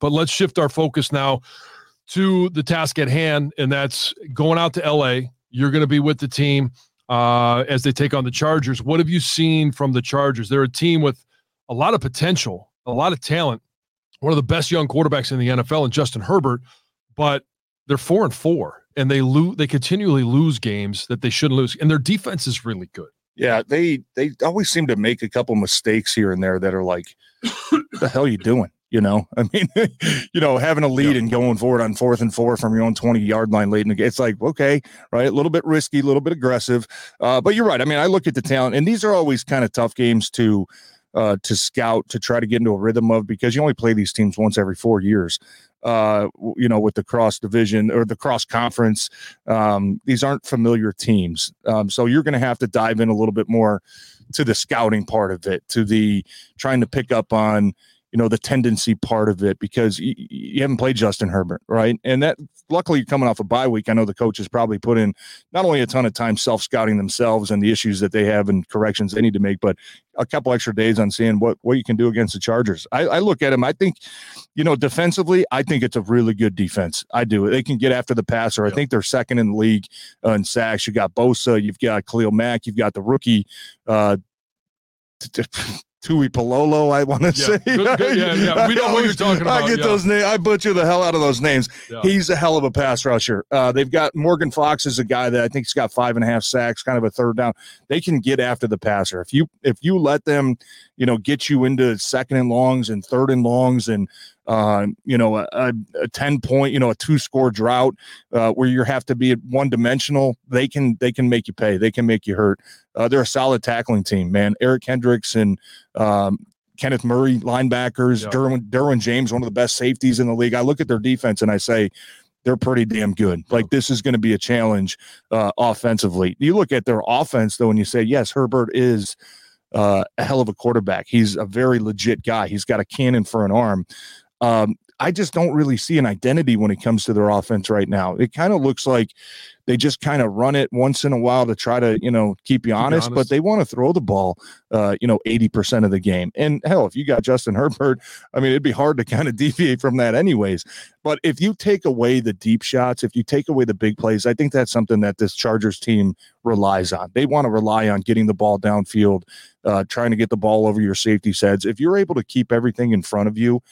But let's shift our focus now to the task at hand, and that's going out to LA. You're going to be with the team uh, as they take on the Chargers. What have you seen from the Chargers? They're a team with a lot of potential, a lot of talent, one of the best young quarterbacks in the NFL, and Justin Herbert. But they're four and four, and they lose. They continually lose games that they shouldn't lose, and their defense is really good. Yeah, they they always seem to make a couple mistakes here and there that are like, the hell are you doing? You know, I mean, you know, having a lead and going forward on fourth and four from your own 20 yard line late in the game. It's like, okay, right. A little bit risky, a little bit aggressive. Uh, but you're right. I mean, I look at the talent, and these are always kind of tough games to uh, to scout to try to get into a rhythm of because you only play these teams once every four years. Uh, you know, with the cross division or the cross conference, um, these aren't familiar teams. Um, so you're going to have to dive in a little bit more to the scouting part of it, to the trying to pick up on you know the tendency part of it because you, you, haven't played Justin Herbert, right? And that luckily you're coming off a bye week. I know the coaches probably put in not only a ton of time self scouting themselves and the issues that they have and corrections they need to make, but a couple extra days on seeing what what you can do against the Chargers. I, I look at them. I think, you know, defensively, I think it's a really good defense. I do. They can get after the passer. I think they're second in the league uh, in sacks. You got Bosa, you've got Khalil Mack, you've got the rookie. Uh, Tuipulotu, I want to yeah, say. Good, good, yeah, yeah. We know what you're talking about. I get yeah. those names. I butcher the hell out of those names. Yeah. He's a hell of a pass rusher. Uh, they've got Morgan Fox is a guy that I think he's got five and a half sacks, kind of a third down. They can get after the passer. If you if you let them, you know, get you into second and longs and third and longs and uh, you know, a, a, 10 point, you know, a two score drought uh, where you have to be one dimensional. They can, they can make you pay. They can make you hurt. Uh, they're a solid tackling team, man. Eric Kendricks and um, Kenneth Murray, linebackers, yeah. Derwin, Derwin James, one of the best safeties in the league. I look at their defense and I say, they're pretty damn good. Like this is going to be a challenge uh, offensively. You look at their offense though, and you say, yes, Herbert is uh, a hell of a quarterback. He's a very legit guy. He's got a cannon for an arm. Um, I just don't really see an identity when it comes to their offense right now. It kind of looks like they just kind of run it once in a while to try to, you know, keep you, honest, honest, but they want to throw the ball, uh, you know, 80% of the game. And hell, if you got Justin Herbert, I mean, it'd be hard to kind of deviate from that anyways. But if you take away the deep shots, if you take away the big plays, I think that's something that this Chargers team relies on. They want to rely on getting the ball downfield, uh, trying to get the ball over your safety sets. If you're able to keep everything in front of you,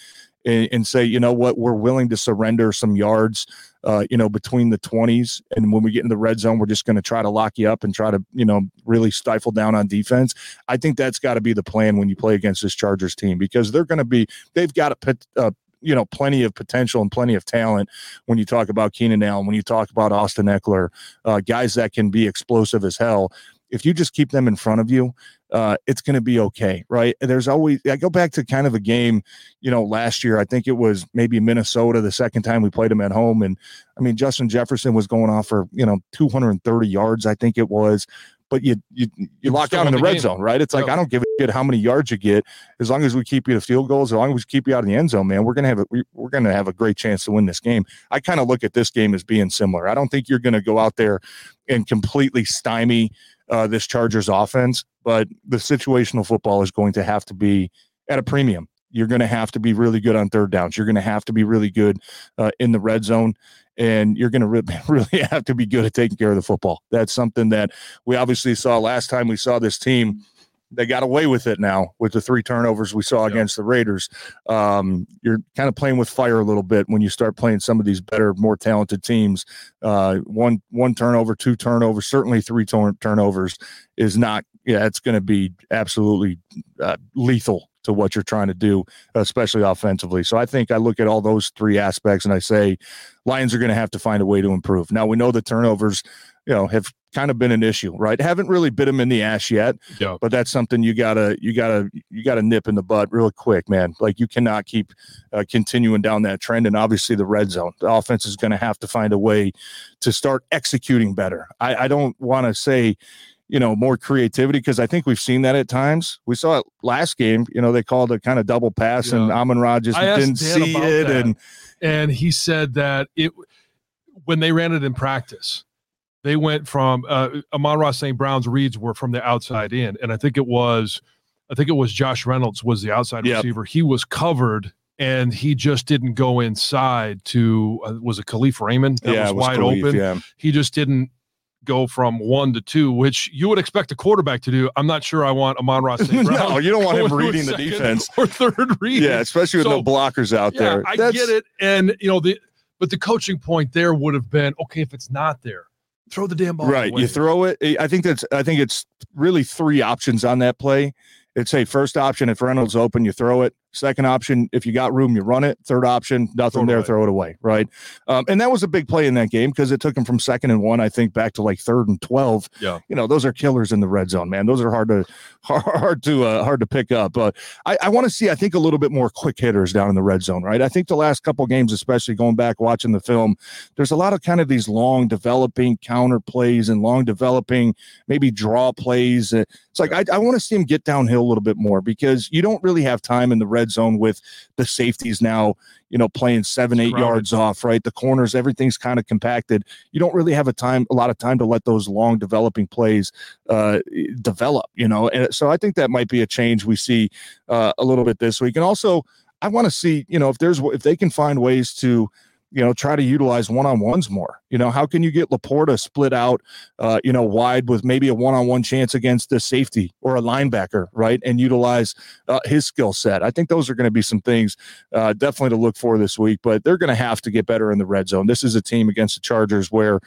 and, and, say, you know what, we're willing to surrender some yards, uh, you know, between the 20s. And when we get in the red zone, we're just going to try to lock you up and try to, you know, really stifle down on defense. I think that's got to be the plan when you play against this Chargers team because they're going to be, they've got a, uh, you know, plenty of potential and plenty of talent when you talk about Keenan Allen, when you talk about Austin Ekeler, uh, guys that can be explosive as hell. If you just keep them in front of you, uh, it's going to be okay, right? There's always, I go back to kind of a game, you know, last year, I think it was maybe Minnesota, the second time we played them at home. And I mean, Justin Jefferson was going off for, you know, 230 yards, I think it was. But you you you lock down in the, the red game. zone, right? It's like I don't give a shit how many yards you get, as long as we keep you to field goals, as long as we keep you out of the end zone, man. We're gonna have a we, we're gonna have a great chance to win this game. I kind of look at this game as being similar. I don't think you're gonna go out there and completely stymie uh, this Chargers offense, but the situational football is going to have to be at a premium. You're going to have to be really good on third downs. You're going to have to be really good uh, in the red zone, and you're going to re- really have to be good at taking care of the football. That's something that we obviously saw last time we saw this team they got away with it now with the three turnovers we saw against the Raiders. Um, you're kind of playing with fire a little bit when you start playing some of these better, more talented teams. Uh, one one turnover, two turnovers, certainly three turnovers is not. Yeah, it's going to be absolutely uh, lethal to what you're trying to do, especially offensively. So I think I look at all those three aspects and I say Lions are going to have to find a way to improve. Now we know the turnovers, you know, have kind of been an issue, right? Haven't really bit him in the ass yet, yeah. but that's something you gotta you gotta you gotta nip in the butt real quick, man. Like you cannot keep uh, continuing down that trend, and obviously the red zone, the offense is going to have to find a way to start executing better. I, I don't want to say. You know, more creativity because I think we've seen that at times. We saw it last game. You know, they called a kind of double pass, yeah. and Amon Ra just didn't see it, that. and and he said that it when they ran it in practice, they went from uh, Amon-Ra St. Brown's reads were from the outside in, and I think it was, I think it was Josh Reynolds was the outside yep. receiver. He was covered and he just didn't go inside to uh, was it Kalif Raymond that yeah, was, was wide Kalif, open. Yeah. He just didn't go from one to two, which you would expect a quarterback to do. I'm not sure I want Amon-Ra St. Brown. no, you don't want him a reading the defense. or third read. Yeah, especially with So, no blockers out Yeah, there. I get it, and you know the but the coaching point there would have been okay if it's not there, throw the damn ball. Right. away. You throw it. I think that's I think it's really three options on that play. It's a first option if Reynolds open, you throw it. Second option, if you got room, you run it. Third option, nothing Throw there, away. throw it away. Right. Um, and that was a big play in that game because it took him from second and one, I think, back to like third and twelve. Yeah. You know, those are killers in the red zone, man. Those are hard to hard to uh, hard to pick up. But I, I want to see, I think, a little bit more quick hitters down in the red zone, right? I think the last couple games, especially going back watching the film, there's a lot of kind of these long developing counter plays and long developing maybe draw plays. Uh, It's like I, I want to see him get downhill a little bit more because you don't really have time in the red zone with the safeties now, you know, playing seven, eight yards off, right? The corners, everything's kind of compacted. You don't really have a time, a lot of time to let those long developing plays uh, develop, you know. And so I think that might be a change we see uh, a little bit this week. And also, I want to see, you know, if there's if they can find ways to, you know, try to utilize one on ones more. You know, how can you get LaPorta split out, uh, you know, wide with maybe a one on one chance against a safety or a linebacker, right? And utilize uh, his skill set. I think those are going to be some things uh, definitely to look for this week. But they're going to have to get better in the red zone. This is a team against the Chargers where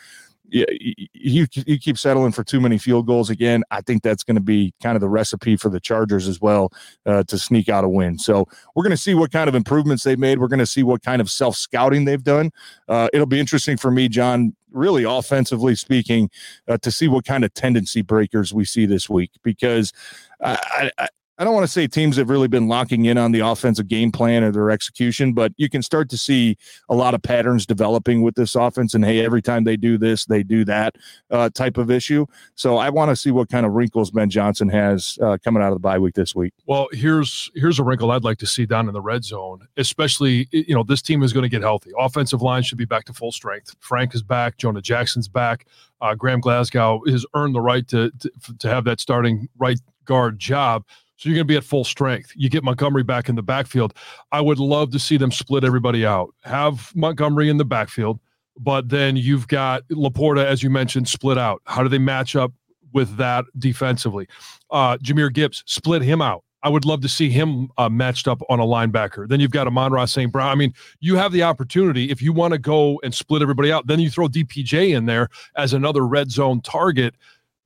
you you keep settling for too many field goals again. I think that's going to be kind of the recipe for the Chargers as well uh, to sneak out a win. So we're going to see what kind of improvements they've made. We're going to see what kind of self scouting they've done. Uh, it'll be interesting for me, Jon, really offensively speaking, uh, to see what kind of tendency breakers we see this week because I, I, I don't want to say teams have really been locking in on the offensive game plan or their execution, but you can start to see a lot of patterns developing with this offense. And hey, every time they do this, they do that uh, type of issue. So I want to see what kind of wrinkles Ben Johnson has uh, coming out of the bye week this week. Well, here's here's a wrinkle I'd like to see down in the red zone, especially you know this team is going to get healthy. Offensive line should be back to full strength. Frank is back. Jonah Jackson's back. Uh, Graham Glasgow has earned the right to, to to have that starting right guard job. So you're going to be at full strength. You get Montgomery back in the backfield. I would love to see them split everybody out. Have Montgomery in the backfield, but then you've got LaPorta, as you mentioned, split out. How do they match up with that defensively? Uh, Jahmyr Gibbs, split him out. I would love to see him uh, matched up on a linebacker. Then you've got Amon-Ra St. Brown. I mean, you have the opportunity if you want to go and split everybody out. Then you throw DPJ in there as another red zone target.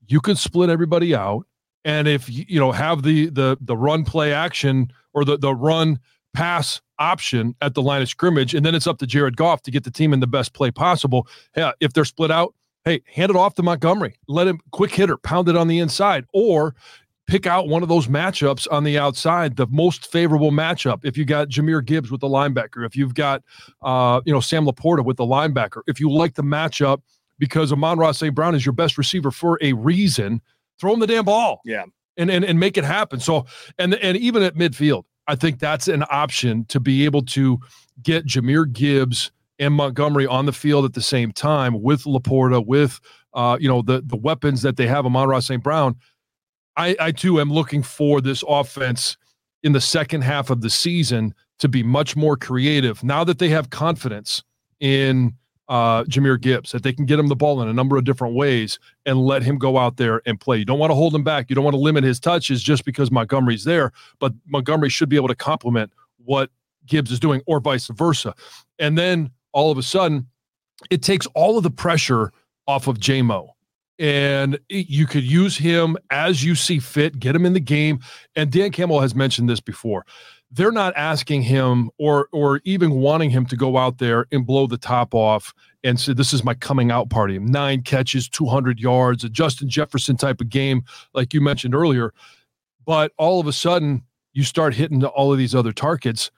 You could split everybody out and if you know have the the the run play action or the the run pass option at the line of scrimmage and then it's up to Jared Goff to get the team in the best play possible yeah if they're split out hey hand it off to Montgomery let him quick hitter pound it on the inside or pick out one of those matchups on the outside the most favorable matchup if you got Jahmyr Gibbs with the linebacker if you've got uh you know Sam LaPorta with the linebacker if you like the matchup because Amon-Ra St. Brown is your best receiver for a reason throw him the damn ball. Yeah. And and and make it happen. So and and even at midfield, I think that's an option to be able to get Jahmyr Gibbs and Montgomery on the field at the same time with LaPorta, with uh, you know, the the weapons that they have Amon-Ra St. Brown. I, I too am looking for this offense in the second half of the season to be much more creative now that they have confidence in uh, Jahmyr Gibbs, that they can get him the ball in a number of different ways and let him go out there and play. You don't want to hold him back. You don't want to limit his touches just because Montgomery's there, but Montgomery should be able to complement what Gibbs is doing or vice versa. And then all of a sudden, it takes all of the pressure off of Jamo. And you could use him as you see fit, get him in the game. And Dan Campbell has mentioned this before. They're not asking him or or even wanting him to go out there and blow the top off and say this is my coming out party. Nine catches 200 yards a justin jefferson type of game like you mentioned earlier. But all of a sudden you start hitting all of these other targets